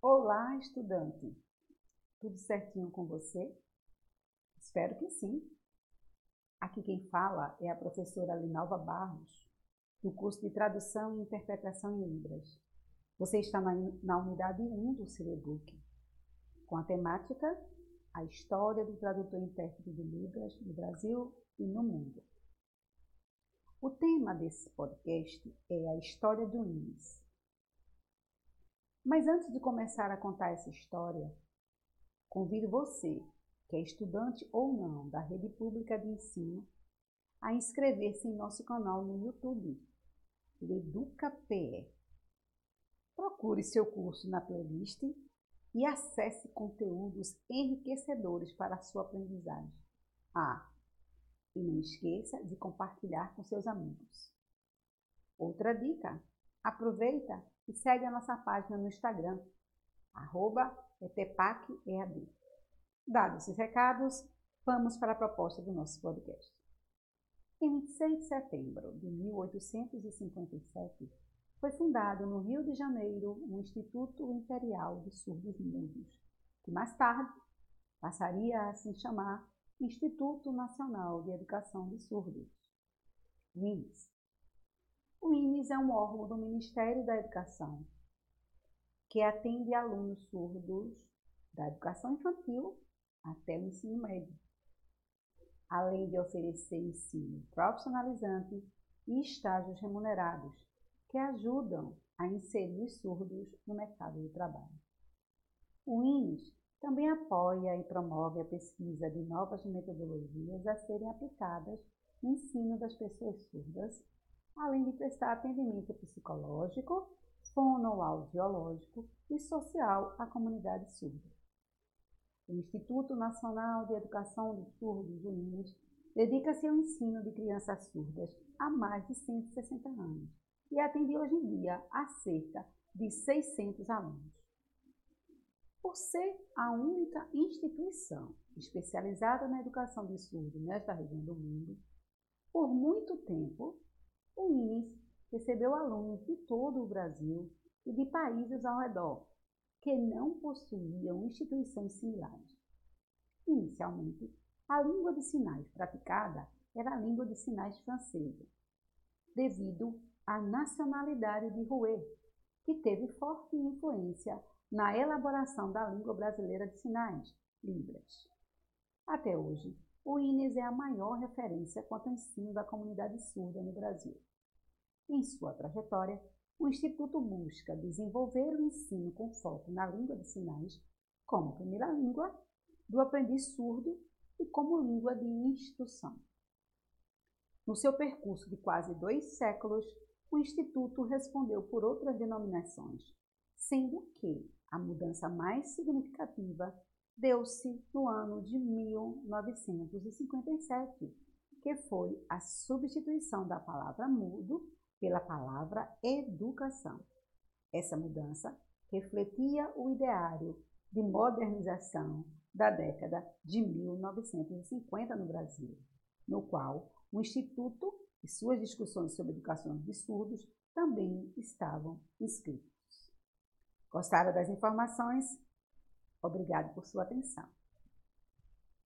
Olá, estudante! Tudo certinho com você? Espero que sim. Aqui quem fala é a professora Linalva Barros, do curso de Tradução e Interpretação em Libras. Você está na, na unidade 1 do seu com a temática A História do Tradutor e Intérprete de Libras no Brasil e no Mundo. O tema desse podcast é a história do INES. Mas antes de começar a contar essa história, convido você, que é estudante ou não da rede pública de ensino, a inscrever-se em nosso canal no YouTube, o EducaPE. Procure seu curso na playlist e acesse conteúdos enriquecedores para a sua aprendizagem. Ah, e não esqueça de compartilhar com seus amigos. Outra dica: aproveita e segue a nossa página no Instagram, arroba. Dados esses recados, vamos para a proposta do nosso podcast. Em 26 de setembro de 1857, foi fundado no Rio de Janeiro o Instituto Imperial de Surdos Mudos, que mais tarde passaria a se chamar Instituto Nacional de Educação de Surdos, INES. O INES é um órgão do Ministério da Educação que atende alunos surdos da educação infantil até o ensino médio, além de oferecer ensino profissionalizante e estágios remunerados que ajudam a inserir os surdos no mercado de trabalho. O INES também apoia e promove a pesquisa de novas metodologias a serem aplicadas no ensino das pessoas surdas, além de prestar atendimento psicológico, fonoaudiológico e social à comunidade surda. O Instituto Nacional de Educação dos Surdos, Unidos, dedica-se ao ensino de crianças surdas há mais de 160 anos e atende hoje em dia a cerca de 600 alunos. Por ser a única instituição especializada na educação de surdos nesta região do mundo, por muito tempo, o INES recebeu alunos de todo o Brasil e de países ao redor que não possuíam instituições similares. Inicialmente, a língua de sinais praticada era a língua de sinais francesa, devido à nacionalidade de Rouet, que teve forte influência na elaboração da língua brasileira de sinais, Libras. Até hoje, o INES é a maior referência quanto ao ensino da comunidade surda no Brasil. Em sua trajetória, o Instituto busca desenvolver o ensino com foco na língua de sinais como primeira língua do aprendiz surdo e como língua de instrução. No seu percurso de quase dois séculos, o Instituto respondeu por outras denominações, sendo que a mudança mais significativa deu-se no ano de 1957, que foi a substituição da palavra mudo pela palavra educação. Essa mudança refletia o ideário de modernização da década de 1950 no Brasil, no qual o Instituto e suas discussões sobre educação de surdos também estavam inscritos. Gostaram das informações? Obrigado por sua atenção.